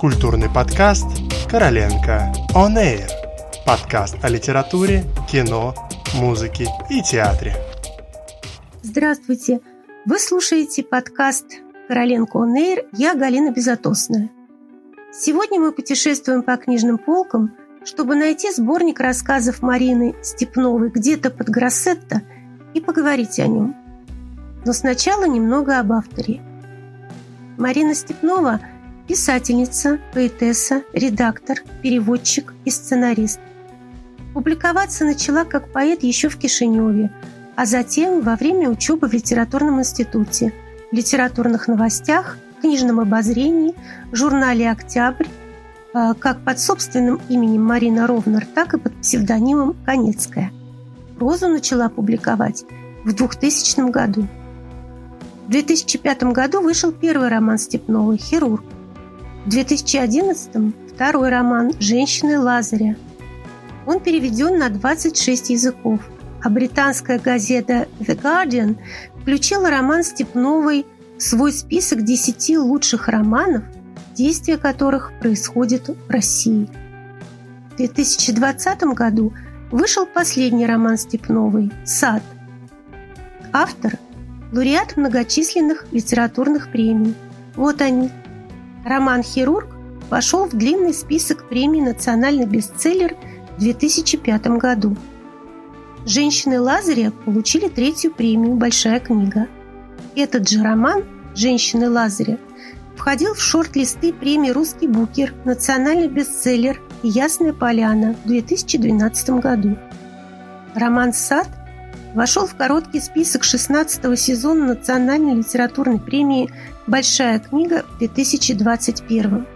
Культурный подкаст «Короленко On Air». Подкаст о литературе, кино, музыке и театре. Здравствуйте! Вы слушаете подкаст «Короленко On Air». Я Галина Безотосная. Сегодня мы путешествуем по книжным полкам, чтобы найти сборник рассказов Марины Степновой «Где-то под Гроссетто» и поговорить о нем. Но сначала немного об авторе. Марина Степнова – писательница, поэтесса, редактор, переводчик и сценарист. Публиковаться начала как поэт еще в Кишиневе, а затем во время учебы в литературном институте, в литературных новостях, книжном обозрении, журнале «Октябрь», а, как под собственным именем Марина Ровнер, так и под псевдонимом Конецкая. Розу начала публиковать в 2000 году. В 2005 году вышел первый роман Степновой «Хирург», в 2011-м второй роман «Женщины Лазаря». Он переведен на 26 языков, а британская газета The Guardian включила роман Степновой в свой список 10 лучших романов, действие которых происходит в России. В 2020 году вышел последний роман Степновой «Сад». Автор – лауреат многочисленных литературных премий. Вот они, Роман «Хирург» вошел в длинный список премий «Национальный бестселлер» в 2005 году. «Женщины Лазаря» получили третью премию «Большая книга». Этот же роман «Женщины Лазаря» входил в шорт-листы премии «Русский букер», «Национальный бестселлер» и «Ясная поляна» в 2012 году. Роман «Сад» вошел в короткий список 16 сезона Национальной литературной премии «Большая книга» в 2021.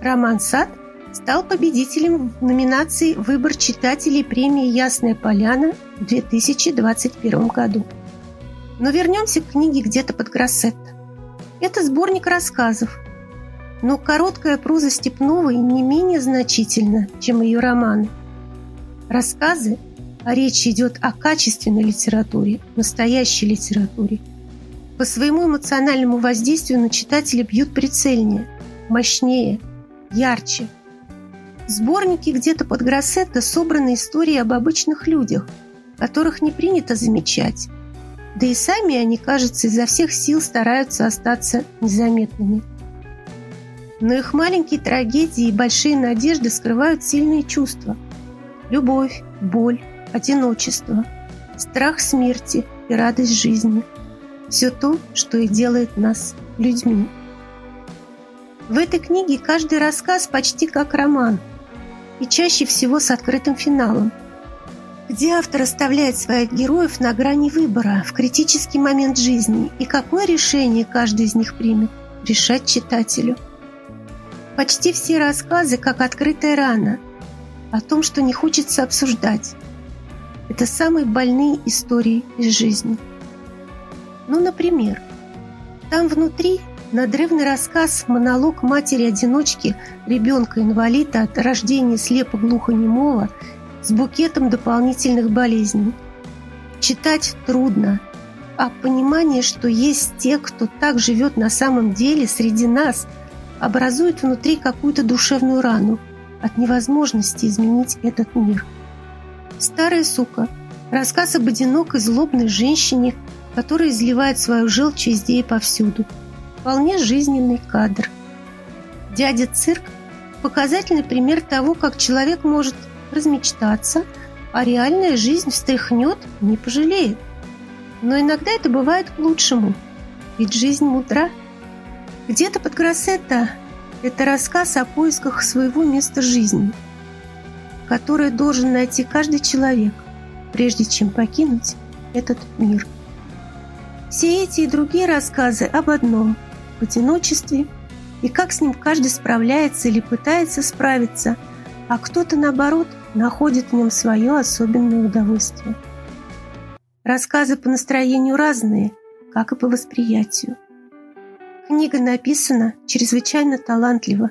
Роман «Сад» стал победителем в номинации «Выбор читателей» премии «Ясная поляна» в 2021 году. Но вернемся к книге «Где-то под Гроссетто». Это сборник рассказов, но короткая проза Степновой не менее значительна, чем ее романы. Рассказы а речь идет о качественной литературе, настоящей литературе. По своему эмоциональному воздействию на читателя бьют прицельнее, мощнее, ярче. Сборники где-то под Гроссетто собраны истории об обычных людях, которых не принято замечать. Да и сами они, кажется, изо всех сил стараются остаться незаметными. Но их маленькие трагедии и большие надежды скрывают сильные чувства. Любовь, боль, одиночество, страх смерти и радость жизни. Все то, что и делает нас людьми. В этой книге каждый рассказ почти как роман, и чаще всего с открытым финалом, где автор оставляет своих героев на грани выбора в критический момент жизни, и какое решение каждый из них примет, решать читателю. Почти все рассказы как открытая рана о том, что не хочется обсуждать, это самые больные истории из жизни. Ну, например, там внутри надрывный рассказ, монолог матери-одиночки, ребенка-инвалида от рождения слепо-глухонемого с букетом дополнительных болезней. Читать трудно, а понимание, что есть те, кто так живет на самом деле среди нас, образует внутри какую-то душевную рану от невозможности изменить этот мир – «Старая сука» – рассказ об одинокой злобной женщине, которая изливает свою желчь везде и повсюду. Вполне жизненный кадр. «Дядя Цирк» – показательный пример того, как человек может размечтаться, а реальная жизнь встряхнет, не пожалеет. Но иногда это бывает к лучшему, ведь жизнь мудра. Где-то под Гроссетто – это рассказ о поисках своего места жизни – которое должен найти каждый человек, прежде чем покинуть этот мир. Все эти и другие рассказы об одном – одиночестве, и как с ним каждый справляется или пытается справиться, а кто-то, наоборот, находит в нем свое особенное удовольствие. Рассказы по настроению разные, как и по восприятию. Книга написана чрезвычайно талантливо,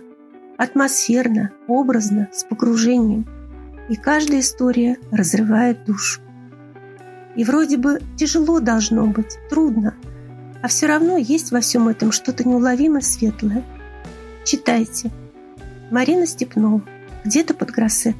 атмосферно, образно, с погружением – и каждая история разрывает душу. И вроде бы тяжело должно быть, трудно, а все равно есть во всем этом что-то неуловимо светлое. Читайте. Марина Степнова. Где-то под Гроссет.